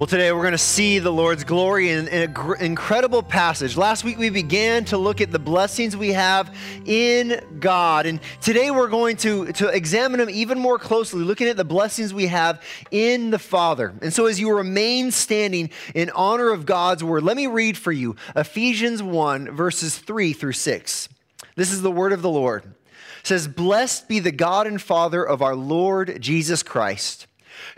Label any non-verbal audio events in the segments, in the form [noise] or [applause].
Well, today we're going to see the Lord's glory in, in an incredible passage. Last week we began to look at the blessings we have in God. And today we're going to, to examine them even more closely, looking at the blessings we have in the Father. And so as you remain standing in honor of God's word, let me read for you Ephesians 1, verses 3 through 6. This is the word of the Lord. It says, Blessed be the God and Father of our Lord Jesus Christ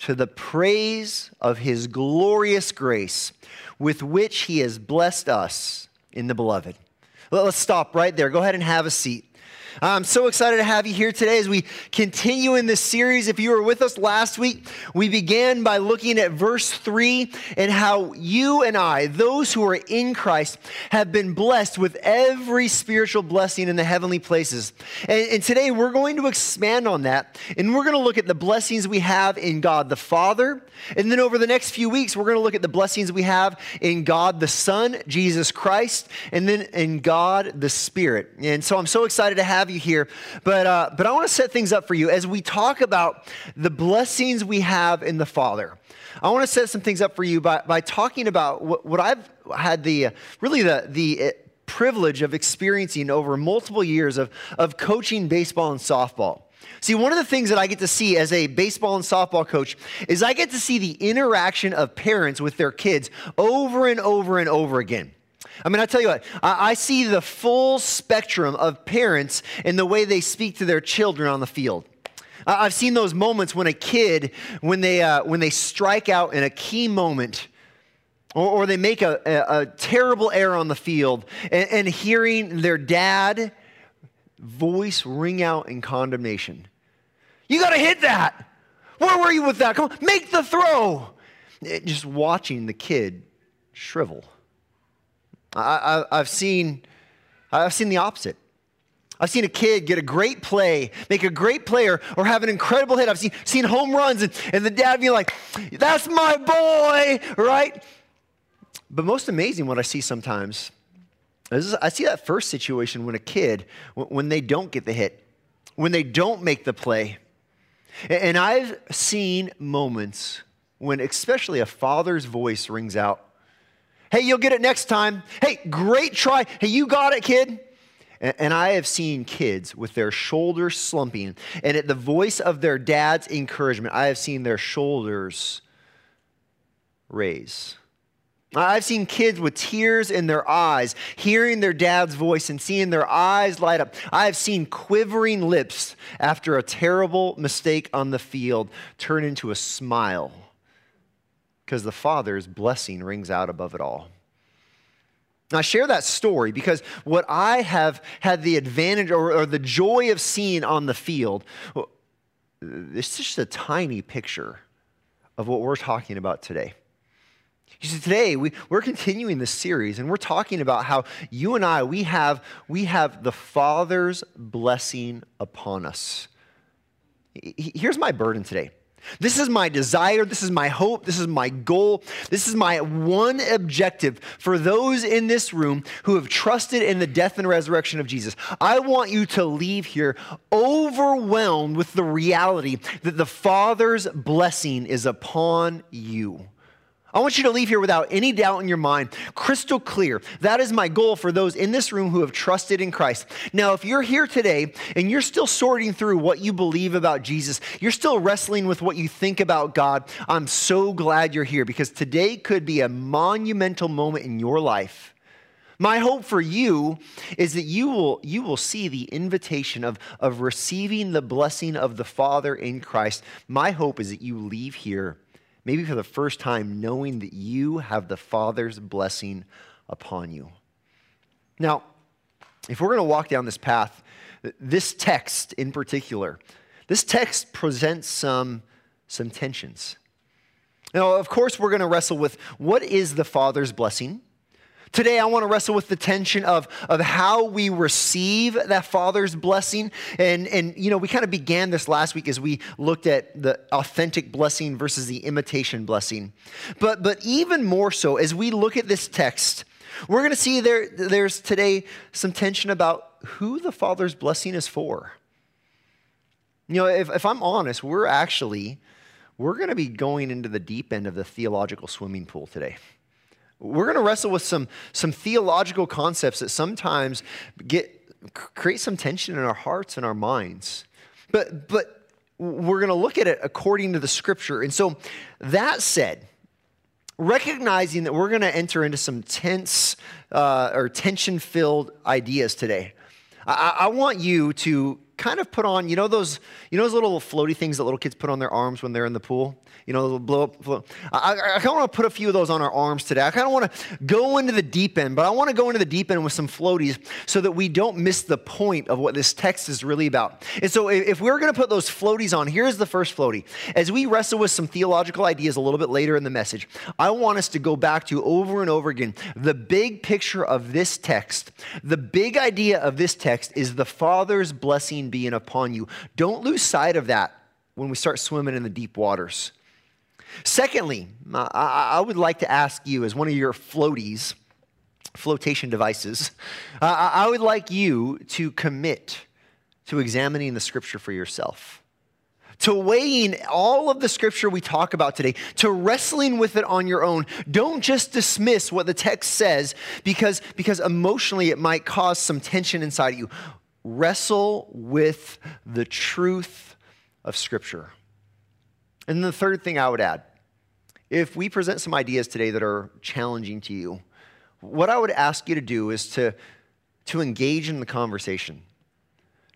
to the praise of his glorious grace with which he has blessed us in the beloved. Let's stop right there. Go ahead and have a seat. I'm so excited to have you here today as we continue in this series. If you were with us last week, we began by looking at verse 3 and how you and I, those who are in Christ, have been blessed with every spiritual blessing in the heavenly places. And, and today we're going to expand on that and we're going to look at the blessings we have in God the Father. And then over the next few weeks, we're going to look at the blessings we have in God the Son, Jesus Christ, and then in God the Spirit. And so I'm so excited to have you here. But, uh, but I want to set things up for you as we talk about the blessings we have in the Father. I want to set some things up for you by, by talking about what, what I've had the really the, the uh, privilege of experiencing over multiple years of, of coaching baseball and softball. See, one of the things that I get to see as a baseball and softball coach is I get to see the interaction of parents with their kids over and over and over again. I mean, I tell you what, I, I, see the full spectrum of parents in the way they speak to their children on the field. I, I've seen those moments when a kid, when they, uh, when they strike out in a key moment, or, or they make a, a, a, terrible error on the field, and, and hearing their dad voice ring out in condemnation. You got to hit that. Where were you with that? Come on, make the throw. It, just watching the kid shrivel. I, have seen, I've seen the opposite. I've seen a kid get a great play, make a great player, or have an incredible hit. I've seen, seen home runs, and, and the dad be like, That's my boy, right? But most amazing, what I see sometimes is I see that first situation when a kid, when they don't get the hit, when they don't make the play. And I've seen moments when, especially, a father's voice rings out Hey, you'll get it next time. Hey, great try. Hey, you got it, kid. And I have seen kids with their shoulders slumping, and at the voice of their dad's encouragement, I have seen their shoulders raise. I've seen kids with tears in their eyes, hearing their dad's voice and seeing their eyes light up. I have seen quivering lips after a terrible mistake on the field turn into a smile because the Father's blessing rings out above it all. Now, I share that story because what I have had the advantage or, or, the joy of seeing on the field, it's just a tiny picture of what we're talking about today. You see, today we, we're continuing this series and we're talking about how you and I, we have, we have the Father's blessing upon us. Here's my burden today this is my desire. This is my hope. This is my goal. This is my one objective for those in this room who have trusted in the death and resurrection of Jesus. I want you to leave here overwhelmed with the reality that the Father's blessing is upon you. I want you to leave here without any doubt in your mind, crystal clear. That is my goal for those in this room who have trusted in Christ. Now, if you're here today and you're still sorting through what you believe about Jesus, you're still wrestling with what you think about God, I'm so glad you're here because today could be a monumental moment in your life. My hope for you is that you will, you will see the invitation of, of receiving the blessing of the Father in Christ. My hope is that you leave here maybe for the first time, knowing that you have the Father's blessing upon you. Now, if we're going to walk down this path, this text in particular, this text presents some, some tensions. Now, of course, we're going to wrestle with what is the Father's blessing? Today, I want to wrestle with the tension of, of how we receive that Father's blessing. And, and, you know, we kind of began this last week as we looked at the authentic blessing versus the imitation blessing. But, but even more so, as we look at this text, we're going to see there, there's today some tension about who the Father's blessing is for. You know, if, if I'm honest, we're actually, we're going to be going into the deep end of the theological swimming pool today. We're going to wrestle with some, some theological concepts that sometimes get create some tension in our hearts and our minds. But, but we're going to look at it according to the scripture. And so, that said, recognizing that we're going to enter into some tense uh, or tension filled ideas today, I, I want you to kind of put on, you know those, you know those little floaty things that little kids put on their arms when they're in the pool? You know, blow up. Blow. I, I kind of want to put a few of those on our arms today. I kind of want to go into the deep end, but I want to go into the deep end with some floaties so that we don't miss the point of what this text is really about. And so, if we're going to put those floaties on, here's the first floaty. As we wrestle with some theological ideas a little bit later in the message, I want us to go back to over and over again the big picture of this text. The big idea of this text is the Father's blessing being upon you. Don't lose sight of that when we start swimming in the deep waters. Secondly, I would like to ask you, as one of your floaties, flotation devices, [laughs] I would like you to commit to examining the scripture for yourself, to weighing all of the scripture we talk about today, to wrestling with it on your own. Don't just dismiss what the text says because, because emotionally it might cause some tension inside of you. Wrestle with the truth of scripture. And the third thing I would add if we present some ideas today that are challenging to you, what I would ask you to do is to, to engage in the conversation.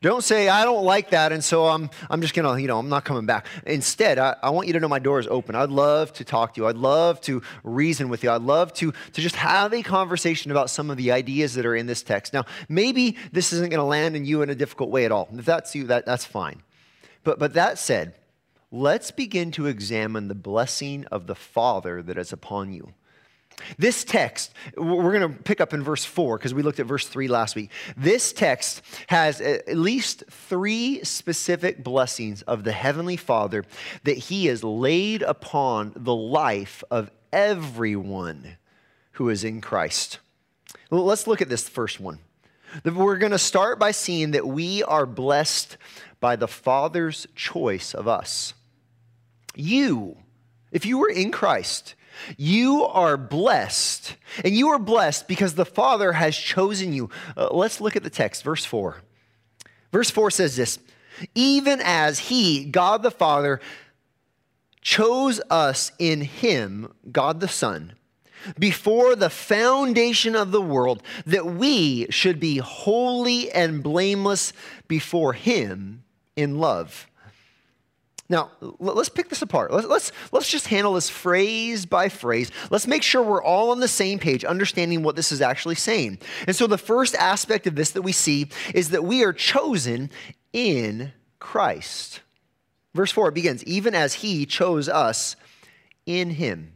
Don't say, I don't like that, and so I'm, I'm just gonna, you know, I'm not coming back. Instead, I, I want you to know my door is open. I'd love to talk to you. I'd love to reason with you. I'd love to, to just have a conversation about some of the ideas that are in this text. Now, maybe this isn't gonna land in you in a difficult way at all. If that's you, that, that's fine. But, but that said, let's begin to examine the blessing of the Father that is upon you. This text, we're going to pick up in verse 4 because we looked at verse 3 last week. This text has at least three specific blessings of the Heavenly Father that He has laid upon the life of everyone who is in Christ. Let's look at this first one. We're going to start by seeing that we are blessed by the Father's choice of us. You, if you were in Christ, you are blessed. And you are blessed because the Father has chosen you. Uh, let's look at the text, verse 4. Verse 4 says this Even as He, God the Father, chose us in Him, God the Son, before the foundation of the world, that we should be holy and blameless before Him in love. Now, let's pick this apart. Let's, let's, let's just handle this phrase by phrase. Let's make sure we're all on the same page, understanding what this is actually saying. And so, the first aspect of this that we see is that we are chosen in Christ. Verse 4 begins, even as he chose us in him.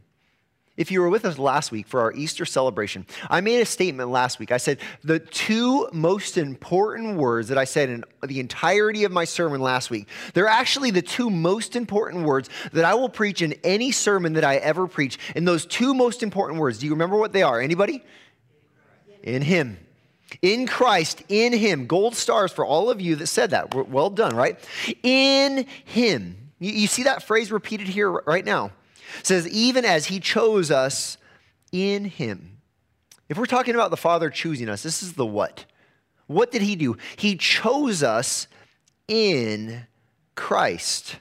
If you were with us last week for our Easter celebration, I made a statement last week. I said the two most important words that I said in the entirety of my sermon last week, they're actually the two most important words that I will preach in any sermon that I ever preach. And those two most important words, do you remember what they are? Anybody? In Him. In Christ, in Him. Gold stars for all of you that said that. Well done, right? In Him. You, see that phrase repeated here right now. It says, even as he chose us in him. If we're talking about the Father choosing us, this is the what. What did he do? He chose us in Christ.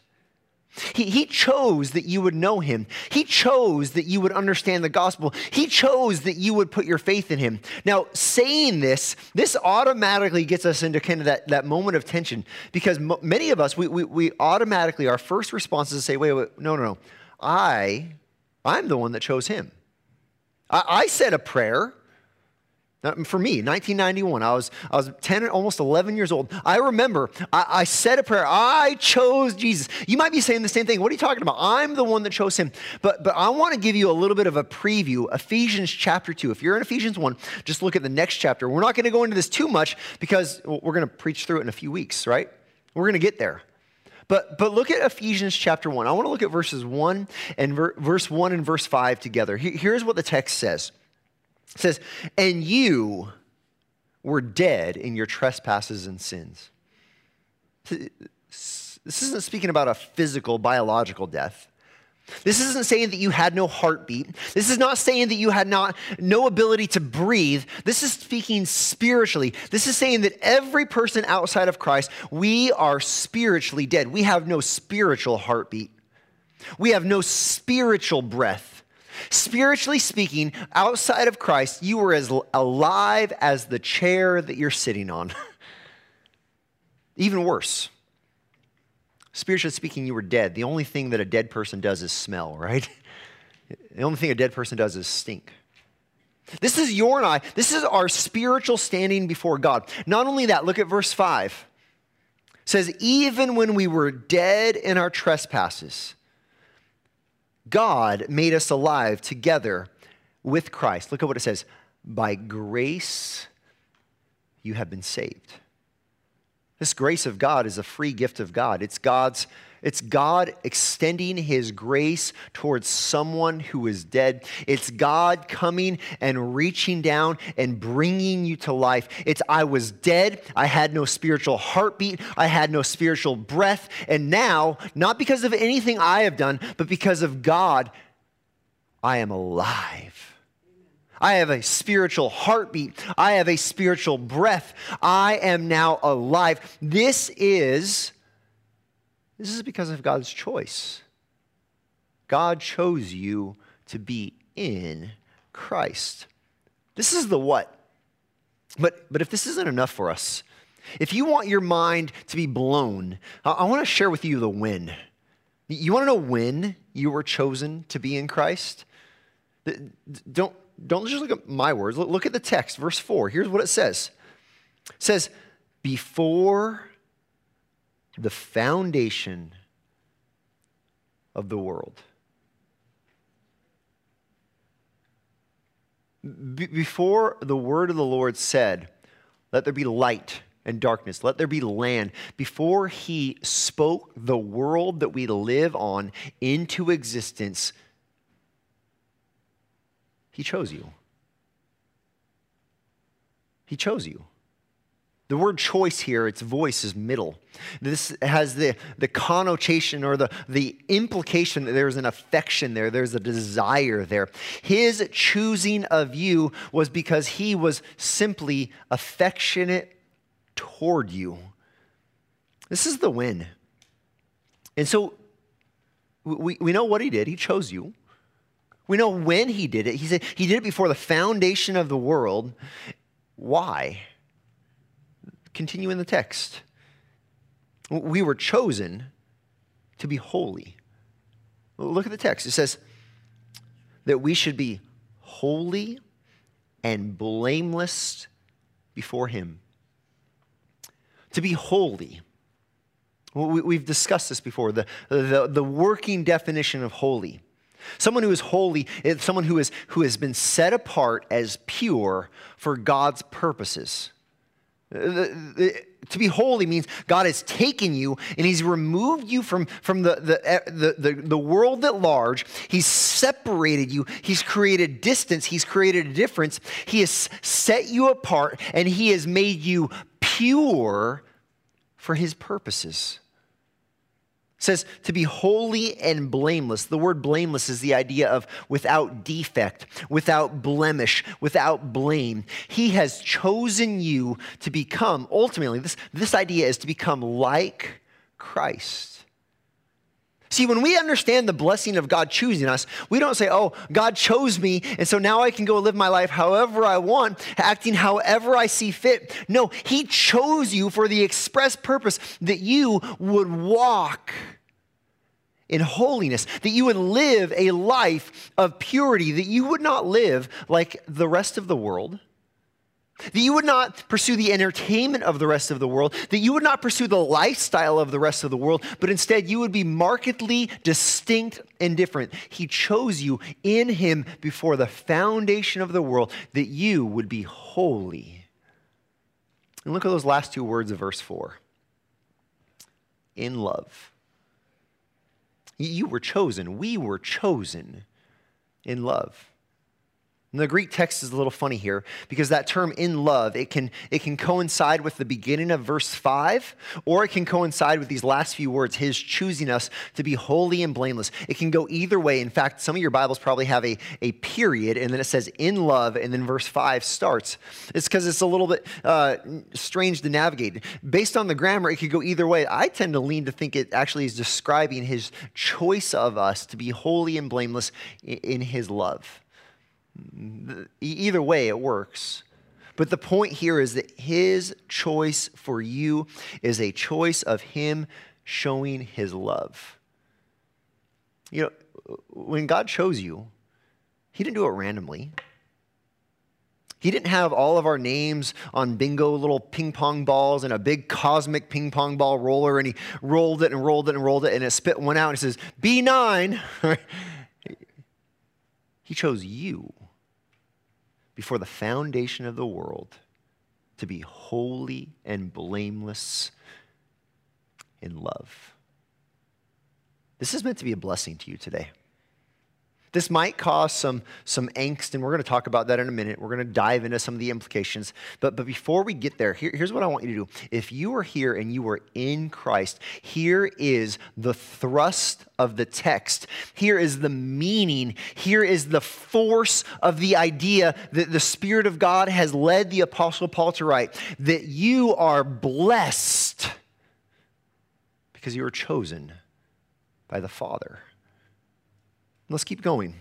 He, he chose that you would know him. He chose that you would understand the gospel. He chose that you would put your faith in him. Now, saying this, this automatically gets us into kind of that, that moment of tension because many of us, we, we, we automatically, our first response is to say, wait, wait, no, no, no. I, I'm the one that chose him. I, I said a prayer. For me, 1991, I was, I was 10, almost 11 years old. I remember I, I, said a prayer. I chose Jesus. You might be saying the same thing. What are you talking about? I'm the one that chose him. But, but I want to give you a little bit of a preview. Ephesians chapter 2. If you're in Ephesians 1, just look at the next chapter. We're not going to go into this too much because we're going to preach through it in a few weeks, right? We're going to get there. But, but look at Ephesians chapter 1. I want to look at verses 1 and ver, verse 1 and verse 5 together. Here's what the text says. It says, And you were dead in your trespasses and sins. This isn't speaking about a physical, biological death. This isn't saying that you had no heartbeat. This is not saying that you had not no ability to breathe. This is speaking spiritually. This is saying that every person outside of Christ, we are spiritually dead. We have no spiritual heartbeat. We have no spiritual breath. Spiritually speaking, outside of Christ, you were as alive as the chair that you're sitting on. [laughs] Even worse. Spiritually speaking, you were dead. The only thing that a dead person does is smell, right? [laughs] The only thing a dead person does is stink. This is your and I. This is our spiritual standing before God. Not only that, look at verse 5. It says, Even when we were dead in our trespasses, God made us alive together with Christ. Look at what it says by grace you have been saved. This grace of God is a free gift of God. It's God's it's God extending his grace towards someone who is dead. It's God coming and reaching down and bringing you to life. It's I was dead. I had no spiritual heartbeat. I had no spiritual breath. And now, not because of anything I have done, but because of God, I am alive. I have a spiritual heartbeat. I have a spiritual breath. I am now alive. This is this is because of God's choice. God chose you to be in Christ. This is the what. But, but if this isn't enough for us, if you want your mind to be blown, I, I want to share with you the when. You want to know when you were chosen to be in Christ? Don't, don't just look at my words. Look, at the text, verse 4. Here's what it says It says, Before the foundation of the world. before the word of the Lord said, Let there be light and darkness, let there be land, before he spoke the world that we live on into existence, he chose you. He chose you. The word choice here, its voice is middle. This has the, the connotation or the, the implication that there's an affection there, there's a desire there. His choosing of you was because he was simply affectionate toward you. This is the win. And so we, we know what he did. He chose you. We know when he did it. He said he did it before the foundation of the world. Why? Continue in the text. We were chosen to be holy. Look at the text. It says that we should be holy and blameless before Him. To be holy. We've discussed this before the, the, the working definition of holy. Someone who is holy is someone who, is, who has been set apart as pure for God's purposes. Eh, to be holy means God has taken you and He's removed you from, from the, the, eh, the, the, the world at large. He's separated you. He's created distance. He's created a difference. He has set you apart and He has made you pure for His purposes says to be holy and blameless. The word blameless is the idea of without defect, without blemish, without blame. He has chosen you to become, ultimately, this, this idea is to become like Christ. See, when we understand the blessing of God choosing us, we don't say, oh, God chose me, and so now I can go live my life however I want, acting however I see fit. No, He chose you for the express purpose that you would walk in holiness, that you would live a life of purity, that you would not live like the rest of the world, That you would not pursue the entertainment of the rest of the world, that you would not pursue the lifestyle of the rest of the world, but instead you would be markedly distinct and different. He chose you in Him before the foundation of the world, that you would be holy. And look at those last two words of verse 4 in love. You were chosen, we were chosen in love. And the Greek text is a little funny here because that term in love, it can, it can coincide with the beginning of verse 5, or it can coincide with these last few words, his choosing us to be holy and blameless. It can go either way. In fact, some of your Bibles probably have a, a period, and then it says in love, and then verse 5 starts. It's because it's a little bit uh, strange to navigate. Based on the grammar, it could go either way. I tend to lean to think it actually is describing his choice of us to be holy and blameless in his love. Either way, it works. But the point here is that his choice for you is a choice of him showing his love. You know, when God chose you, he didn't do it randomly. He didn't have all of our names on bingo little ping pong balls and a big cosmic ping pong ball roller, and he rolled it and rolled it and rolled it, and it spit one out and it says, B9. [laughs] he chose you before the foundation of the world to be holy and blameless in love. This is meant to be a blessing to you today. This might cause some, some angst, and we're going to talk about that in a minute. We're going to dive into some of the implications. But, but before we get there, here, here's what I want you to do. If you are here and you are in Christ, here is the thrust of the text. Here is the meaning. Here is the force of the idea that the Spirit of God has led the Apostle Paul to write that you are blessed because you are chosen by the Father. Let's keep going.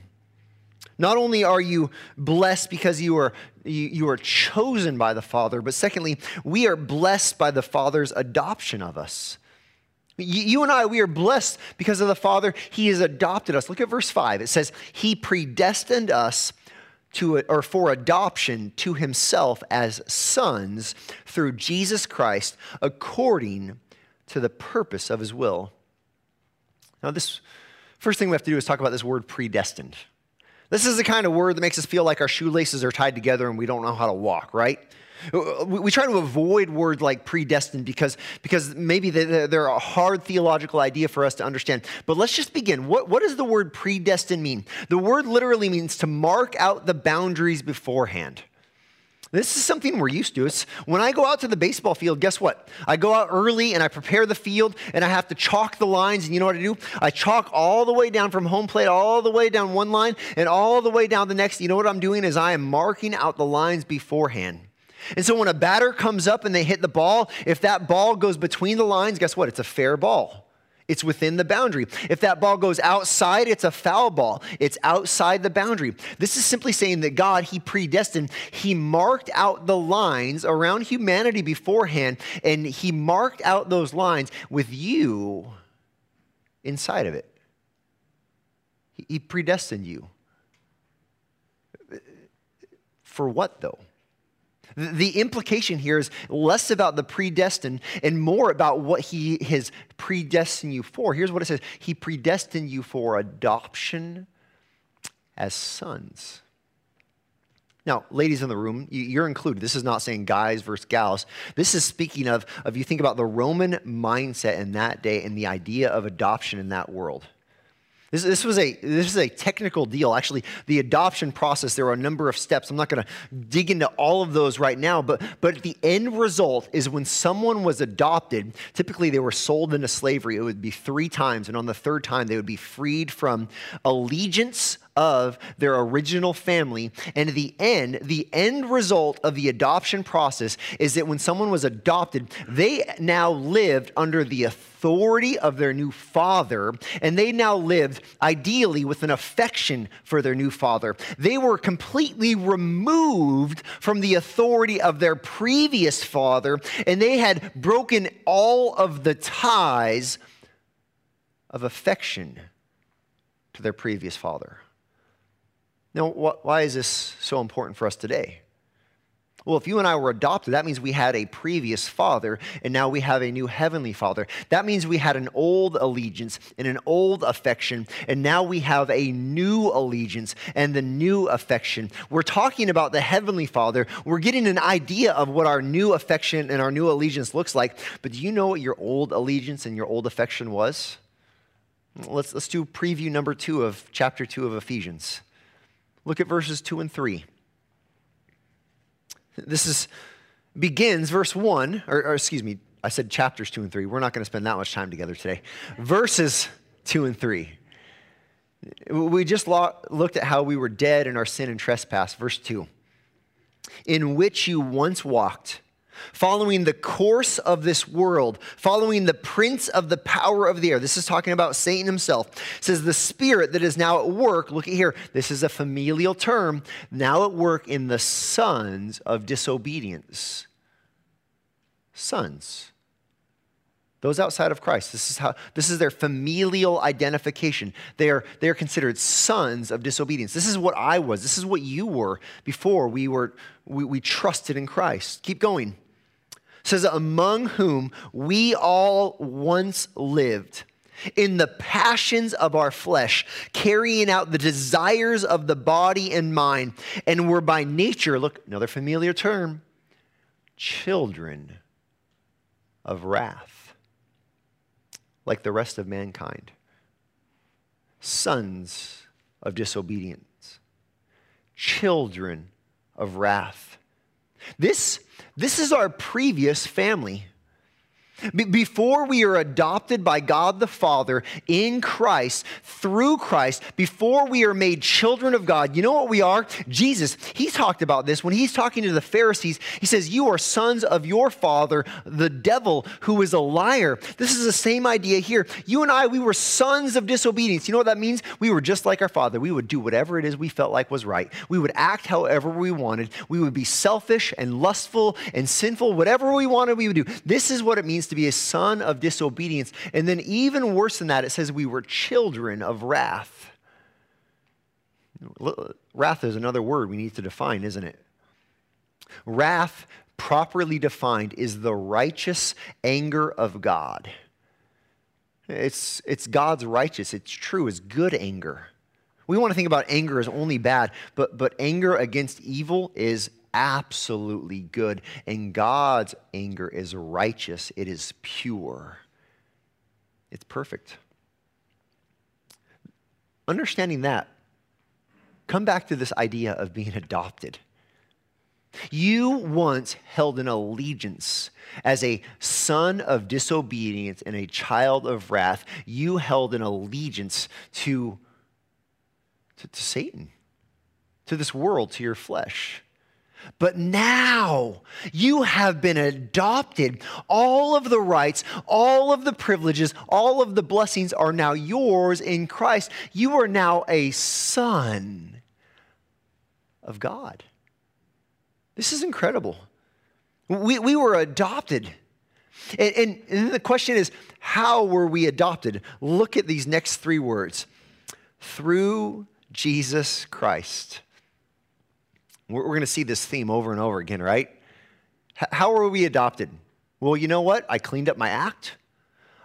Not only are you blessed because you are, you, are chosen by the Father, but secondly, we are blessed by the Father's adoption of us. You, you and I, we are blessed because of the Father. He has adopted us. Look at verse 5. It says, He predestined us to, or for adoption to Himself as sons through Jesus Christ according to the purpose of His will. Now, this First thing we have to do is talk about this word predestined. This is the kind of word that makes us feel like our shoelaces are tied together and we don't know how to walk, right? We try to avoid words like predestined because, because maybe they're a hard theological idea for us to understand. But let's just begin. What, what does the word predestined mean? The word literally means to mark out the boundaries beforehand. This is something we're used to. It's when I go out to the baseball field, guess what? I go out early and I prepare the field and I have to chalk the lines. And you know what I do? I chalk all the way down from home plate, all the way down one line and all the way down the next. You know what I'm doing is I am marking out the lines beforehand. And so when a batter comes up and they hit the ball, if that ball goes between the lines, guess what? It's a fair ball. It's within the boundary. If that ball goes outside, it's a foul ball. It's outside the boundary. This is simply saying that God, He predestined, He marked out the lines around humanity beforehand, and He marked out those lines with you inside of it. He predestined you. For what, though? The implication here is less about the predestined and more about what he has predestined you for. Here's what it says He predestined you for adoption as sons. Now, ladies in the room, you're included. This is not saying guys versus gals. This is speaking of, of you think about the Roman mindset in that day and the idea of adoption in that world. This, this, was a, this is a technical deal. Actually, the adoption process, there are a number of steps. I'm not going to dig into all of those right now, but, but the end result is when someone was adopted, typically they were sold into slavery. It would be three times, and on the third time, they would be freed from allegiance of their original family. And the end, the end result of the adoption process is that when someone was adopted, they now lived under the authority of their new father, and they now lived ideally with an affection for their new father. They were completely removed from the authority of their previous father, and they had broken all of the ties of affection to their previous father. Now, wh- why is this so important for us today? Well, if you and I were adopted, that means we had a previous father, and now we have a new heavenly father. That means we had an old allegiance and an old affection, and now we have a new allegiance and the new affection. We're talking about the heavenly father. We're getting an idea of what our new affection and our new allegiance looks like. But do you know what your old allegiance and your old affection was? Let's, let's do preview number two of chapter two of Ephesians. Look at verses two and three. This is begins verse 1 or, or, excuse me i said chapters 2 and 3 we're not going to spend that much time together today. Verses 2 and 3 we just looked at how we were dead in our sin and trespass. Verse 2 in which you once walked following the course of this world, following the prince of the power of the air. This is talking about Satan himself. It says the spirit that is now at work, look at here, this is a familial term, now at work in the sons of disobedience. Sons. Those outside of Christ, this is how this is their familial identification. They are, they are considered sons of disobedience. This is what I was. This is what you were before we were we, we trusted in Christ. Keep going says, Among whom we all once lived in the passions of our flesh, carrying out the desires of the body and mind, and were by nature, look, another familiar term, children of wrath, like the rest of mankind, sons of disobedience, children of wrath. This this is our previous family. Be- before we are adopted by God the Father in Christ, through Christ, before we are made children of God, you know what we are? Jesus, he talked about this when he's talking to the Pharisees. He says, You are sons of your father, the devil, who is a liar. This is the same idea here. You and I, we were sons of disobedience. You know what that means? We were just like our father. We would do whatever it is we felt like was right. We would act however we wanted. We would be selfish and lustful and sinful. Whatever we wanted, we would do. This is what it means to be a son of disobedience. And then, even worse than that, it says we were children of wrath. Wrath is another word we need to define, isn't it? Wrath, properly defined, is the righteous anger of God. It's, it's God's righteous, it's true, it's good anger. We want to think about anger as only bad, but, but anger against evil is absolutely good. And God's anger is righteous, it is pure, it's perfect. Understanding that, come back to this idea of being adopted. You once held an allegiance as a son of disobedience and a child of wrath. You held an allegiance to, to, to Satan, to this world, to your flesh. But now you have been adopted. All of the rights, all of the privileges, all of the blessings are now yours in Christ. You are now a son of God. This is incredible. We, we were adopted. And, and, and the question is, how were we adopted? Look at these next three words through Jesus Christ. We're, going to see this theme over and over again, right? how are we adopted? Well, you know what? I cleaned up my act.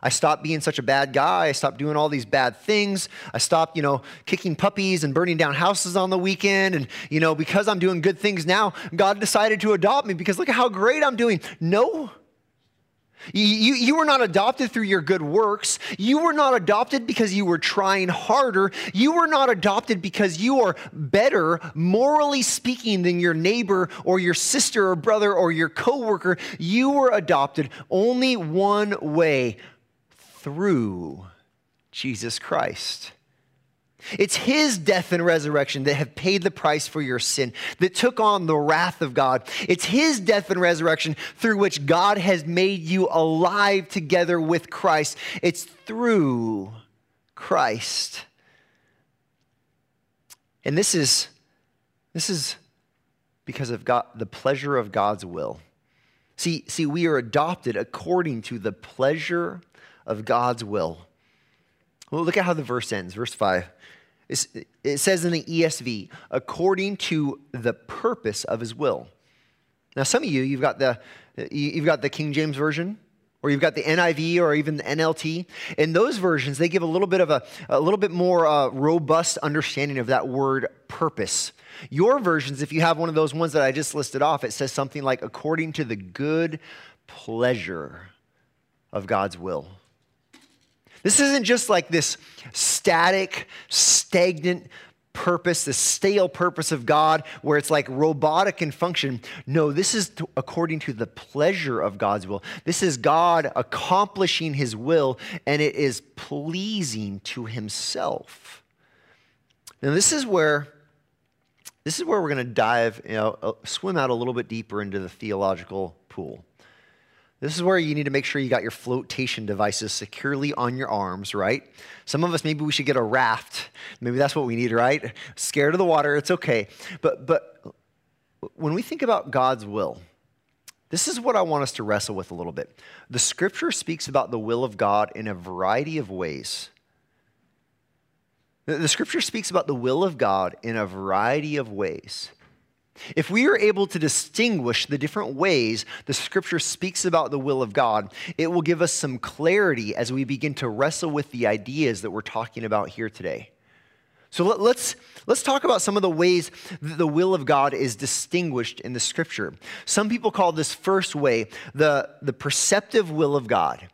I stopped being such a bad guy. I stopped doing all these bad things. I stopped, you know, kicking puppies and burning down houses on the weekend. And, you know, because I'm doing good things now, God decided to adopt me because look at how great I'm doing. No, you, you were not adopted through your good works. You were not adopted because you were trying harder. You were not adopted because you are better, morally speaking, than your neighbor or your sister or brother or your coworker. You were adopted only one way through Jesus Christ. It's his death and resurrection that have paid the price for your sin, that took on the wrath of God. It's his death and resurrection through which God has made you alive together with Christ. It's through Christ. And this is this is because of God, the pleasure of God's will. See, see, we are adopted according to the pleasure of God's will. Well, look at how the verse ends. Verse 5. It says in the ESV, according to the purpose of his will. Now, some of you, you've got the, you've got the King James Version, or you've got the NIV or even the NLT. In those versions, they give a little bit of a, a little bit more uh, robust understanding of that word purpose. Your versions, if you have one of those ones that I just listed off, it says something like according to the good pleasure of God's will. This isn't just like this static, stagnant purpose, the stale purpose of God, where it's like robotic in function. No, this is to, according to the pleasure of God's will. This is God accomplishing his will, and it is pleasing to himself. Now, this is where. This is where we're going to dive, you know, uh, swim out a little bit deeper into the theological pool. This is where you need to make sure you got your flotation devices securely on your arms, right? Some of us, maybe we should get a raft. Maybe that's what we need, right? Scared of the water, it's okay. But, but when we think about God's will, this is what I want us to wrestle with a little bit. The scripture speaks about the will of God in a variety of ways. The scripture speaks about the will of God in a variety of ways. If we are able to distinguish the different ways the scripture speaks about the will of God, it will give us some clarity as we begin to wrestle with the ideas that we're talking about here today. So let, us let's, let's talk about some of the ways that the will of God is distinguished in the scripture. Some people call this first way the, the preceptive will of God.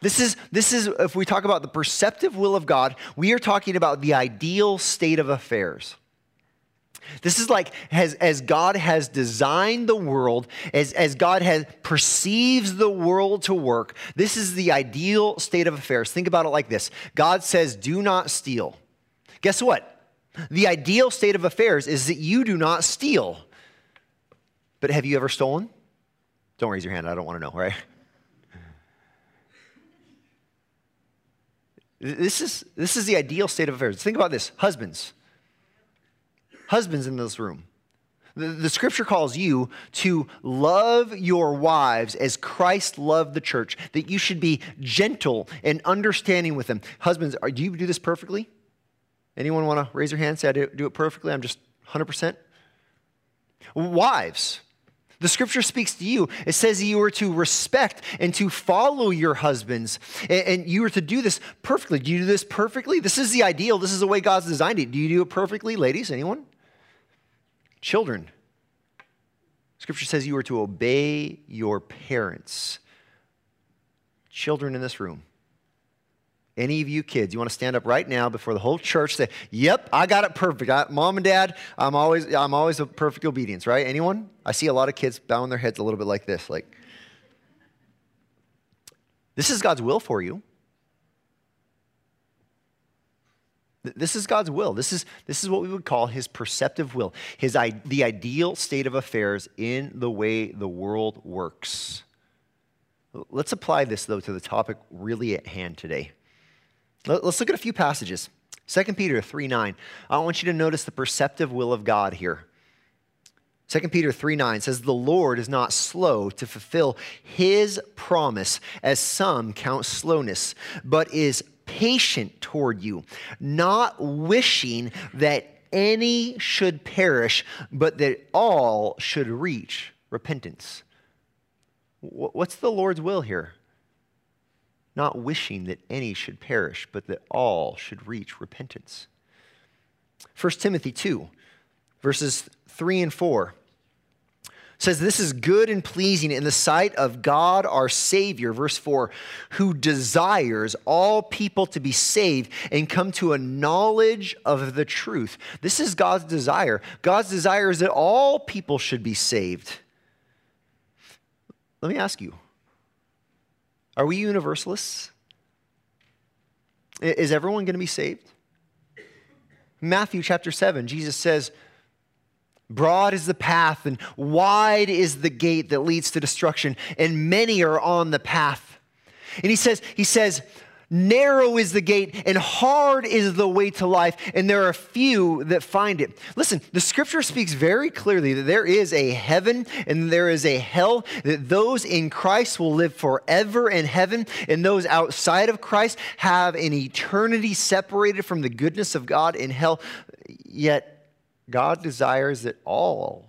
This is, this is, if we talk about the preceptive will of God, we are talking about the ideal state of affairs. This is like as, as God has designed the world, as, as God has perceives the world to work, this is the ideal state of affairs. Think about it like this God says, Do not steal. Guess what? The ideal state of affairs is that you do not steal. But have you ever stolen? Don't raise your hand, I don't want to know, right? This is, this is the ideal state of affairs. Think about this husbands husbands in this room. The, scripture calls you to love your wives as Christ loved the church, that you should be gentle and understanding with them. Husbands, are, do you do this perfectly? Anyone want to raise your hand say, I do, do it perfectly? I'm just 100%? Wives, the scripture speaks to you. It says you are to respect and to follow your husbands, and, and you are to do this perfectly. Do you do this perfectly? This is the ideal. This is the way God's designed it. Do you do it perfectly, ladies? Anyone? Children, Scripture says you are to obey your parents. Children in this room. Any of you kids, you want to stand up right now before the whole church say, "Yep, I got it perfect." I, Mom and Dad, I'm always I'm always a perfect obedience, right? Anyone? I see a lot of kids bowing their heads a little bit like this, like This is God's will for you. This is God's will. This is, this is what we would call his preceptive will, his, the ideal state of affairs in the way the world works. Let's apply this, though, to the topic really at hand today. Let's look at a few passages. 2 Peter 3 9. I want you to notice the preceptive will of God here. 2 Peter 3 9 says, The Lord is not slow to fulfill his promise, as some count slowness, but is patient toward you, not wishing that any should perish, but that all should reach repentance. What's the Lord's will here? Not wishing that any should perish, but that all should reach repentance. 1 Timothy 2, verses 3 and 4 says this is good and pleasing in the sight of God our Savior, verse 4, who desires all people to be saved and come to a knowledge of the truth. This is God's desire. God's desire is that all people should be saved. Let me ask you are we universalists? Is everyone going to be saved? Matthew chapter 7, Jesus says, Broad is the path and wide is the gate that leads to destruction, and many are on the path. And he says, he says, narrow is the gate and hard is the way to life, and there are few that find it. Listen, the scripture speaks very clearly that there is a heaven and there is a hell, that those in Christ will live forever in heaven, and those outside of Christ have an eternity separated from the goodness of God in hell. Yet God desires that all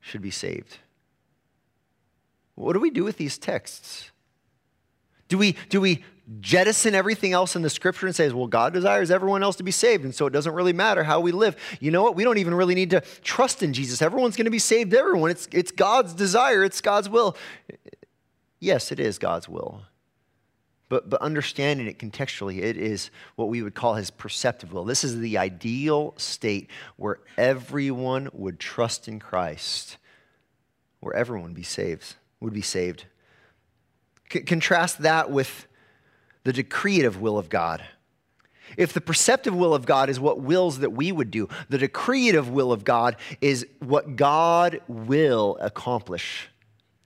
should be saved. What do we do with these texts? Do we, do we jettison everything else in the scripture and say, well, God desires everyone else to be saved, and so it doesn't really matter how we live? You know what? We don't even really need to trust in Jesus. Everyone's going to be saved, everyone. It's, it's God's desire, it's God's will. Yes, it is God's will. But, but understanding it contextually, it is what we would call his preceptive will. This is the ideal state where everyone would trust in Christ, where everyone be saved, would be saved. C- contrast that with the decretive will of God. If the preceptive will of God is what wills that we would do, the decretive will of God is what God will accomplish.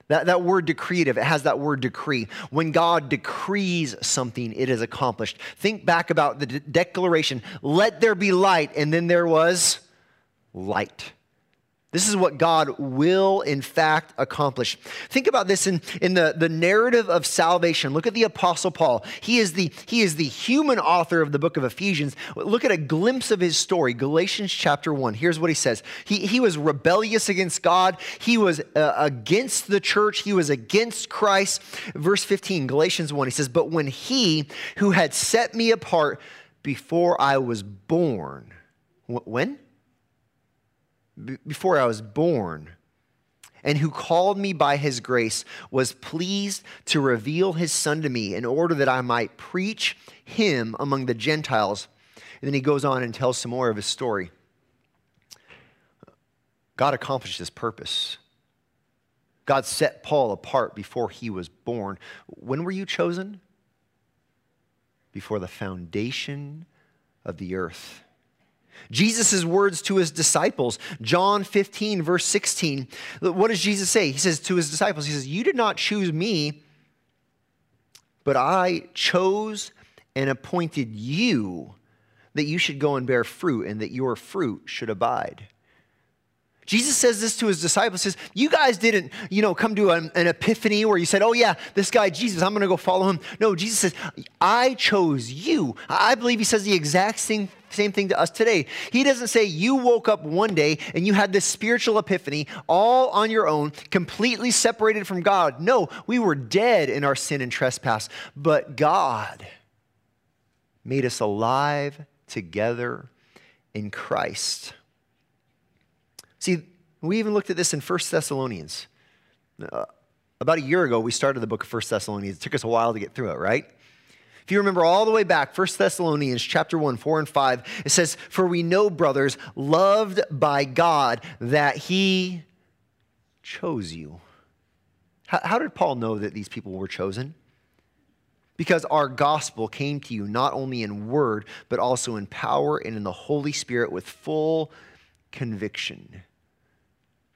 That, that word decretive, it has that word decree. When God decrees something, it is accomplished. Think back about the de- declaration, let there be light, and then there was light. This is what God will, in fact, accomplish. Think about this in, in the, the narrative of salvation. Look at the Apostle Paul. He is, the, he is the human author of the book of Ephesians. Look at a glimpse of his story, Galatians chapter 1. Here's what he says He, he was rebellious against God, he was uh, against the church, he was against Christ. Verse 15, Galatians 1, he says, But when he who had set me apart before I was born, when? Before I was born, and who called me by his grace, was pleased to reveal his son to me in order that I might preach him among the Gentiles. And then he goes on and tells some more of his story. God accomplished his purpose. God set Paul apart before he was born. When were you chosen? Before the foundation of the earth. Jesus' words to his disciples, John 15, verse 16. What does Jesus say? He says to his disciples, He says, You did not choose me, but I chose and appointed you that you should go and bear fruit and that your fruit should abide. Jesus says this to his disciples, says, you guys didn't, you know, come to an, an epiphany where you said, oh yeah, this guy Jesus, I'm going to go follow him. No, Jesus says, I chose you. I believe he says the exact same, same thing to us today. He doesn't say you woke up one day and you had this spiritual epiphany all on your own, completely separated from God. No, we were dead in our sin and trespass, but God made us alive together in Christ. See, we even looked at this in 1 Thessalonians. Uh, about a year ago, we started the book of 1 Thessalonians. It took us a while to get through it, right? If you remember all the way back, 1 Thessalonians chapter 1, 4 and 5, it says, For we know, brothers, loved by God, that he chose you. How, how did Paul know that these people were chosen? Because our gospel came to you not only in word, but also in power and in the Holy Spirit with full conviction.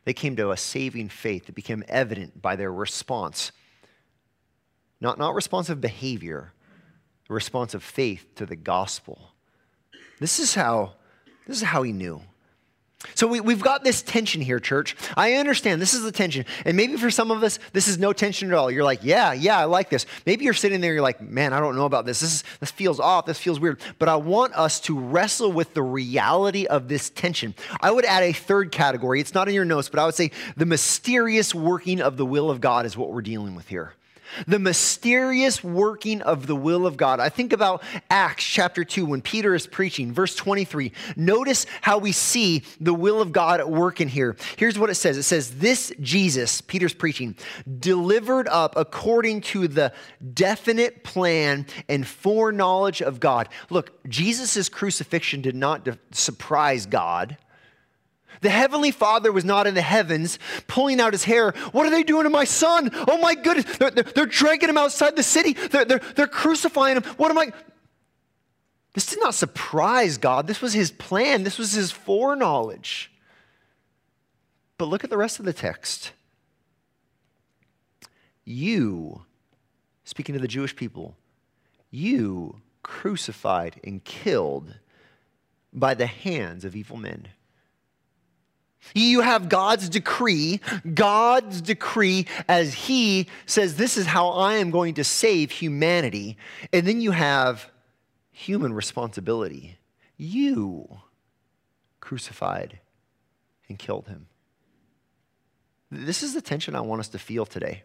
They came to a saving faith that became evident by their response. Not, not responsive behavior, responsive faith to the gospel. This is how, this is how he knew. So we, we've got this tension here, church. I understand this is the tension. And maybe for some of us, this is no tension at all. You're like, yeah, yeah, I like this. Maybe you're sitting there, you're like, man, I don't know about this. This, is, this feels off. This feels weird. But I want us to wrestle with the reality of this tension. I would add a third category. It's not in your notes, but I would say the mysterious working of the will of God is what we're dealing with here the mysterious working of the will of God. I think about Acts chapter 2 when Peter is preaching, verse 23. Notice how we see the will of God at work in here. Here's what it says it says, This Jesus, Peter's preaching, delivered up according to the definite plan and foreknowledge of God. Look, Jesus' crucifixion did not surprise God. The Heavenly Father was not in the heavens pulling out his hair. What are they doing to my son? Oh my goodness. They're, they're, they're dragging him outside the city. They're, they're, they're crucifying him. What am I? This did not surprise God. This was his plan, this was his foreknowledge. But look at the rest of the text. You, speaking to the Jewish people, you crucified and killed by the hands of evil men. You have God's decree, God's decree as He says, This is how I am going to save humanity. And then you have human responsibility. You crucified and killed Him. This is the tension I want us to feel today.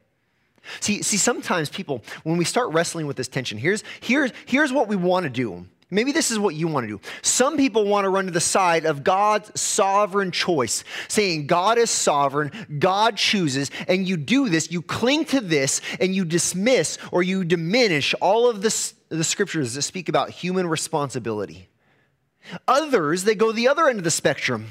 See, see, sometimes people, when we start wrestling with this tension, here's, here's, here's what we want to do. Maybe this is what you want to do. Some people want to run to the side of God's sovereign choice, saying God is sovereign, God chooses, and you do this, you cling to this, and you dismiss or you diminish all of the, the scriptures that speak about human responsibility. Others, they go the other end of the spectrum.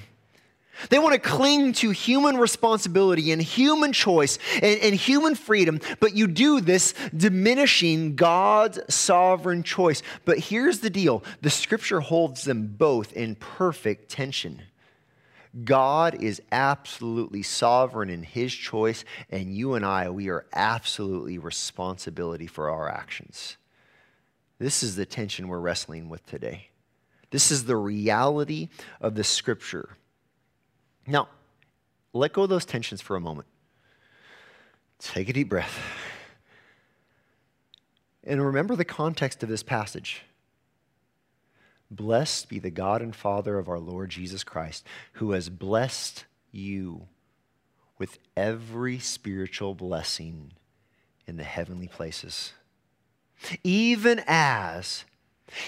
They want to cling to human responsibility and human choice and, and, human freedom, but you do this diminishing God's sovereign choice. But here's the deal the scripture holds them both in perfect tension. God is absolutely sovereign in his choice, and you and I, we are absolutely responsibility for our actions. This is the tension we're wrestling with today. This is the reality of the scripture. Now, let go of those tensions for a moment. Take a deep breath. And remember the context of this passage. Blessed be the God and Father of our Lord Jesus Christ, who has blessed you with every spiritual blessing in the heavenly places. Even as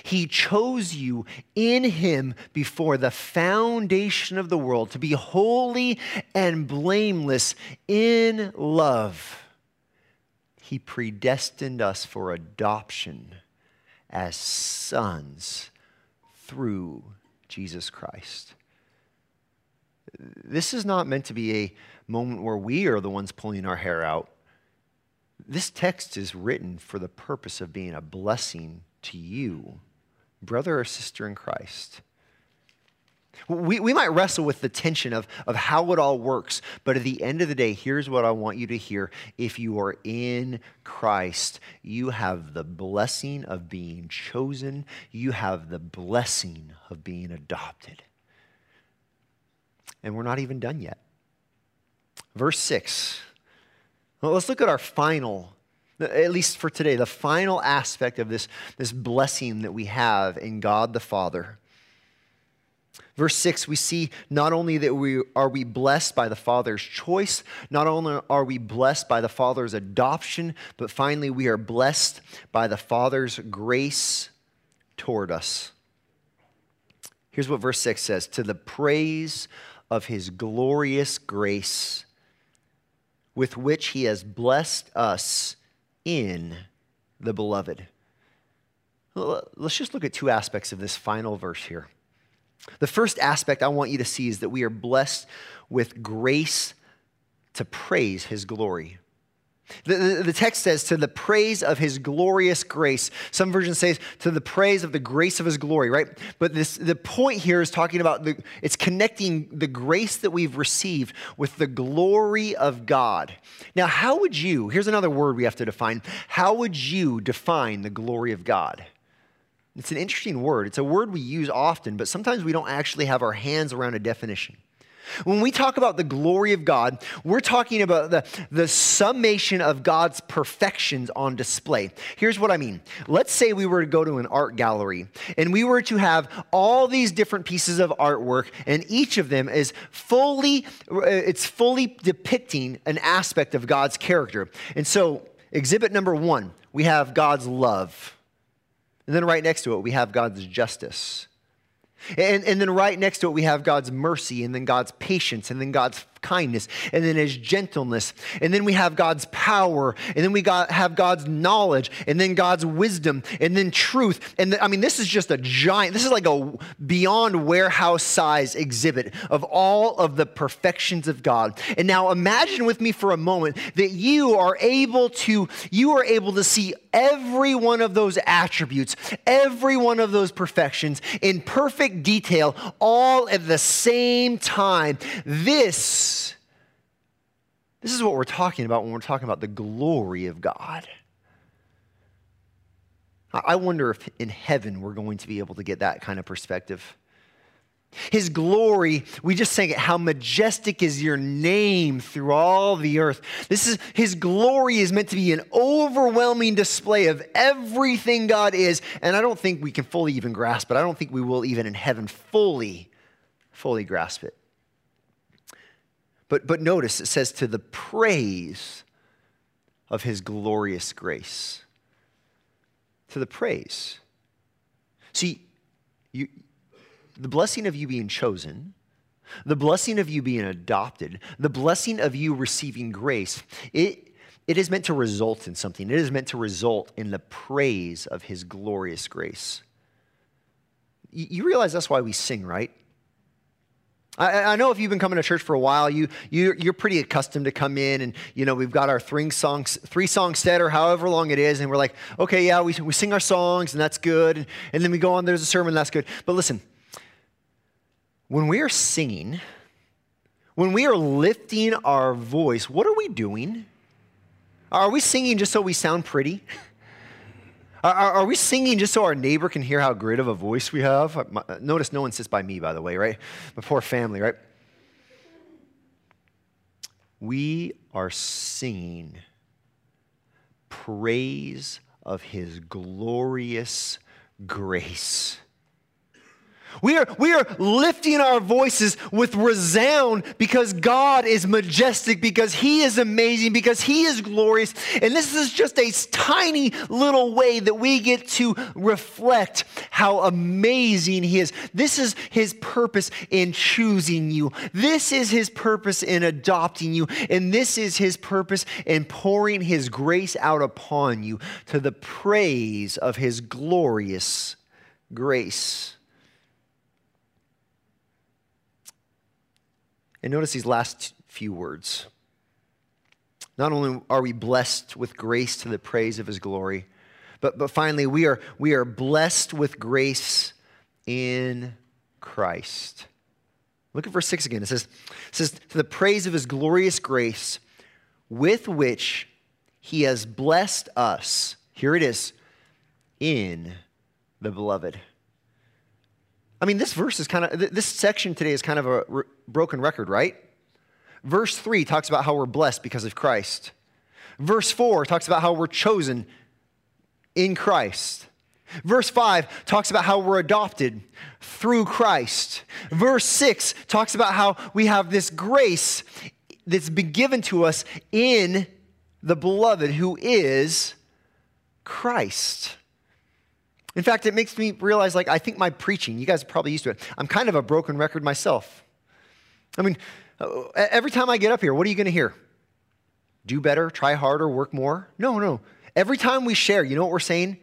he chose you in him before the foundation of the world to be holy and blameless in love. He predestined us for adoption as sons through Jesus Christ. This is not meant to be a moment where we are the ones pulling our hair out. This text is written for the purpose of being a blessing to you, brother or sister in Christ. We, we might wrestle with the tension of, of how it all works, but at the end of the day, here's what I want you to hear. If you are in Christ, you have the blessing of being chosen, you have the blessing of being adopted. And we're not even done yet. Verse 6. Well, let's look at our final at least for today, the final aspect of this, this blessing that we have in God the Father. Verse 6, we see not only that we are we blessed by the Father's choice, not only are we blessed by the Father's adoption, but finally we are blessed by the Father's grace toward us. Here's what verse 6 says To the praise of his glorious grace, with which he has blessed us in the beloved. Let's just look at two aspects of this final verse here. The first aspect I want you to see is that we are blessed with grace to praise his glory. The, the, text says, to the praise of his glorious grace. Some versions say, to the praise of the grace of his glory, right? But this, the point here is talking about, the, it's connecting the grace that we've received with the glory of God. Now, how would you, here's another word we have to define, how would you define the glory of God? It's an interesting word. It's a word we use often, but sometimes we don't actually have our hands around a definition. When we talk about the glory of God, we're talking about the, the summation of God's perfections on display. Here's what I mean. Let's say we were to go to an art gallery and we were to have all these different pieces of artwork, and each of them is fully, uh, it's fully depicting an aspect of God's character. And so, exhibit number one, we have God's love. And then right next to it, we have God's justice. And, and then right next to it, we have God's mercy, and then God's patience, and then God's kindness, and then his gentleness. And then we have God's power, and then we got, have God's knowledge, and then God's wisdom, and then truth. And the, I mean, this is just a giant, this is like a beyond warehouse size exhibit of all of the perfections of God. And now imagine with me for a moment that you are able to, you are able to see every one of those attributes, every one of those perfections in perfect detail, all at the same time. This this is what we're talking about when we're talking about the glory of God. I wonder if in heaven we're going to be able to get that kind of perspective. His glory, we just sang it, how majestic is your name through all the earth. This is his glory is meant to be an overwhelming display of everything God is. And I don't think we can fully even grasp it. I don't think we will even in heaven fully, fully grasp it. But, but notice it says to the praise of his glorious grace. To the praise. See, you, the blessing of you being chosen, the blessing of you being adopted, the blessing of you receiving grace, it, it is meant to result in something. It is meant to result in the praise of his glorious grace. You, you realize that's why we sing, right? I, I, know if you've been coming to church for a while, you, you, you're pretty accustomed to come in and, you know, we've got our three songs, three song set or however long it is. And we're like, okay, yeah, we, we sing our songs and that's good. And, and then we go on, there's a sermon, that's good. But listen, when we are singing, when we are lifting our voice, what are we doing? Are we singing just so we sound pretty? [laughs] Are, are, we singing just so our neighbor can hear how great of a voice we have? Notice no one sits by me, by the way, right? My poor family, right? We are singing praise of his glorious grace. We are, we are lifting our voices with resound because God is majestic, because He is amazing, because He is glorious. And this is just a tiny little way that we get to reflect how amazing He is. This is His purpose in choosing you, this is His purpose in adopting you, and this is His purpose in pouring His grace out upon you to the praise of His glorious grace. And notice these last few words. Not only are we blessed with grace to the praise of his glory, but, but finally, we are, we are blessed with grace in Christ. Look at verse 6 again. It says, it says, To the praise of his glorious grace, with which he has blessed us. Here it is, in the beloved. I mean, this verse is kind of, this section today is kind of a re- broken record, right? Verse 3 talks about how we're blessed because of Christ. Verse 4 talks about how we're chosen in Christ. Verse 5 talks about how we're adopted through Christ. Verse 6 talks about how we have this grace that's been given to us in the beloved who is Christ. In fact, it makes me realize like, I think my preaching, you guys are probably used to it. I'm kind of a broken record myself. I mean, uh, every time I get up here, what are you going to hear? Do better, try harder, work more? No, no. Every time we share, you know what we're saying?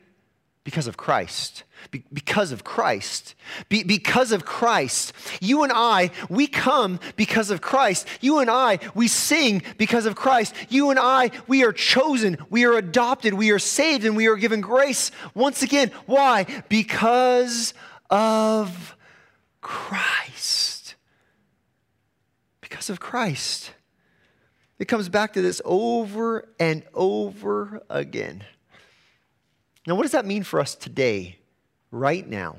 Because of Christ. Be- because of Christ. Be- because of Christ. You and I, we come because of Christ. You and I, we sing because of Christ. You and I, we are chosen, we are adopted, we are saved, and we are given grace. Once again, why? Because of Christ. Because of Christ. It comes back to this over and over again. Now, what does that mean for us today? right now.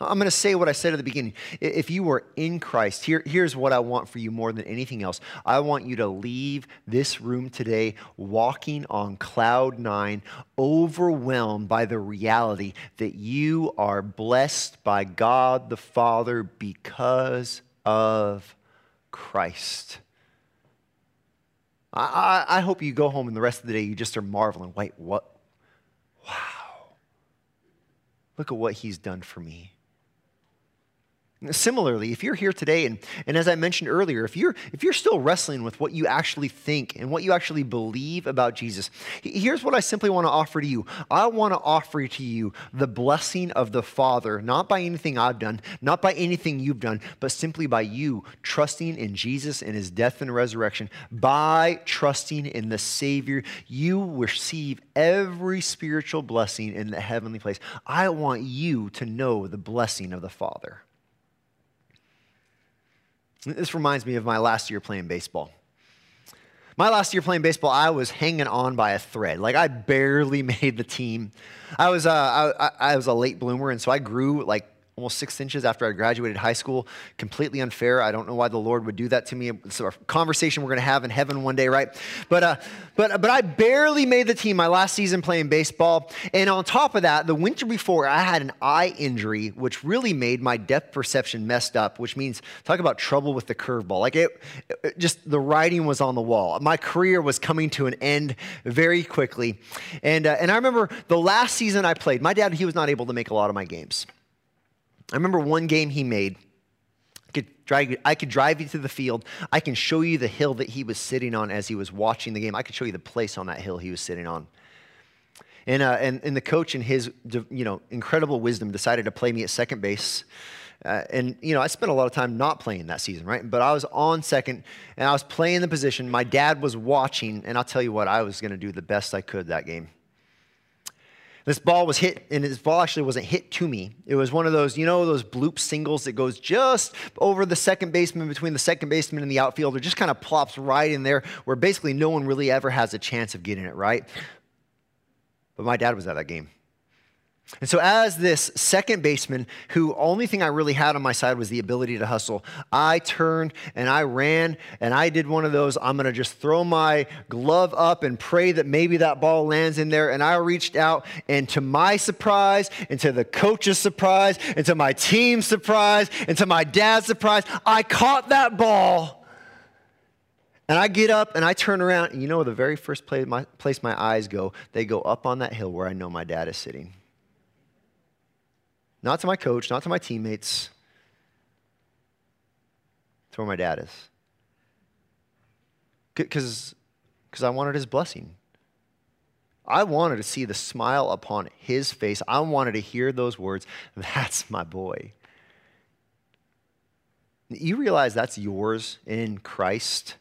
I'm going to say what I said at the beginning. If you are in Christ, here, here's what I want for you more than anything else. I want you to leave this room today walking on cloud nine, overwhelmed by the reality that you are blessed by God the Father because of Christ. I, I, I hope you go home and the rest of the day you just are marveling. Wait, what? Wow. Look at what he's done for me. Similarly, if you're here today, and, and as I mentioned earlier, if you're, if you're still wrestling with what you actually think and what you actually believe about Jesus, here's what I simply want to offer to you. I want to offer to you the blessing of the Father, not by anything I've done, not by anything you've done, but simply by you trusting in Jesus and his death and resurrection. By trusting in the Savior, you receive every spiritual blessing in the heavenly place. I want you to know the blessing of the Father. This reminds me of my last year playing baseball. My last year playing baseball, I was hanging on by a thread. Like I barely [laughs] made the team. I was, uh, I, I was a late bloomer, and so I grew like almost six inches after I graduated high school. Completely unfair. I don't know why the Lord would do that to me. It's a conversation we're going to have in heaven one day, right? But, uh, but, but I barely made the team my last season playing baseball. And on top of that, the winter before, I had an eye injury, which really made my depth perception messed up, which means talk about trouble with the curveball. Like it, it just the writing was on the wall. My career was coming to an end very quickly. And, uh, and I remember the last season I played, my dad, he was not able to make a lot of my games. I remember one game he made. I could, drive, I could drive you to the field. I can show you the hill that he was sitting on as he was watching the game. I could show you the place on that hill he was sitting on. And, uh, and, and the coach, in his you know, incredible wisdom, decided to play me at second base. Uh, and, you know, I spent a lot of time not playing that season, right? But I was on second and I was playing the position. My dad was watching, and I'll tell you what, I was going to do the best I could that game. This ball was hit, and this ball actually wasn't hit to me. It was one of those, you know, those bloop singles that goes just over the second baseman, between the second baseman and the outfielder, just kind of plops right in there where basically no one really ever has a chance of getting it right. But my dad was at that game. And so, as this second baseman, who only thing I really had on my side was the ability to hustle, I turned and I ran and I did one of those. I'm going to just throw my glove up and pray that maybe that ball lands in there. And I reached out, and to my surprise, and to the coach's surprise, and to my team's surprise, and to my dad's surprise, I caught that ball. And I get up and I turn around, and you know the very first place my, place my eyes go? They go up on that hill where I know my dad is sitting not to my coach, not to my teammates, to where my dad is. Because I wanted his blessing. I wanted to see the smile upon his face. I wanted to hear those words [laughs] That's my boy. You realize that's yours in Christ.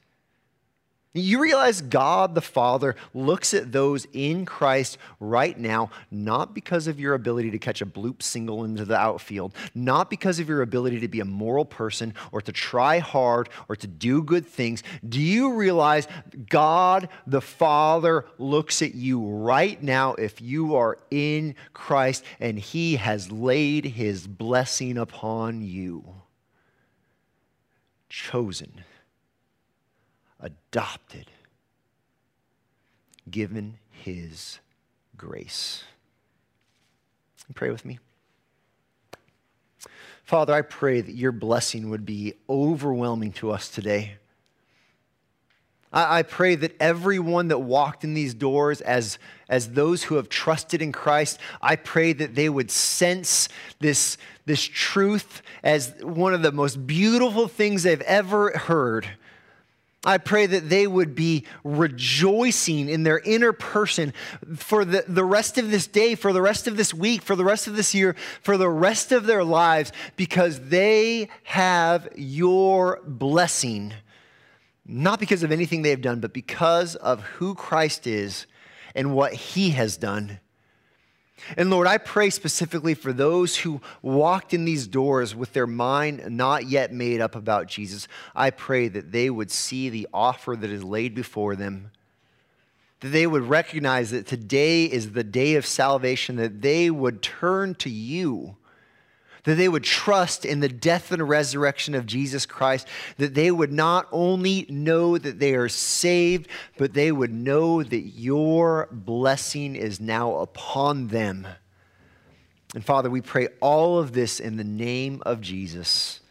You realize God the Father looks at those in Christ right now, not because of your ability to catch a bloop single into the outfield, not because of your ability to be a moral person or to try hard or to do good things. Do you realize God the Father looks at you right now if you are in Christ and He has laid His blessing upon you? Chosen adopted, given his grace. Pray with me. Father, I pray that your blessing would be overwhelming to us today. I, pray that everyone that walked in these doors as, as those who have trusted in Christ, I pray that they would sense this, this truth as one of the most beautiful things they've ever heard I pray that they would be rejoicing in their inner person for the, the rest of this day, for the rest of this week, for the rest of this year, for the rest of their lives, because they have your blessing. Not because of anything they've done, but because of who Christ is and what he has done. And Lord, I pray specifically for those who walked in these doors with their mind not yet made up about Jesus. I pray that they would see the offer that is laid before them, that they would recognize that today is the day of salvation, that they would turn to you that they would trust in the death and resurrection of Jesus Christ, that they would not only know that they are saved, but they would know that your blessing is now upon them. And Father, we pray all of this in the name of Jesus.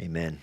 Amen.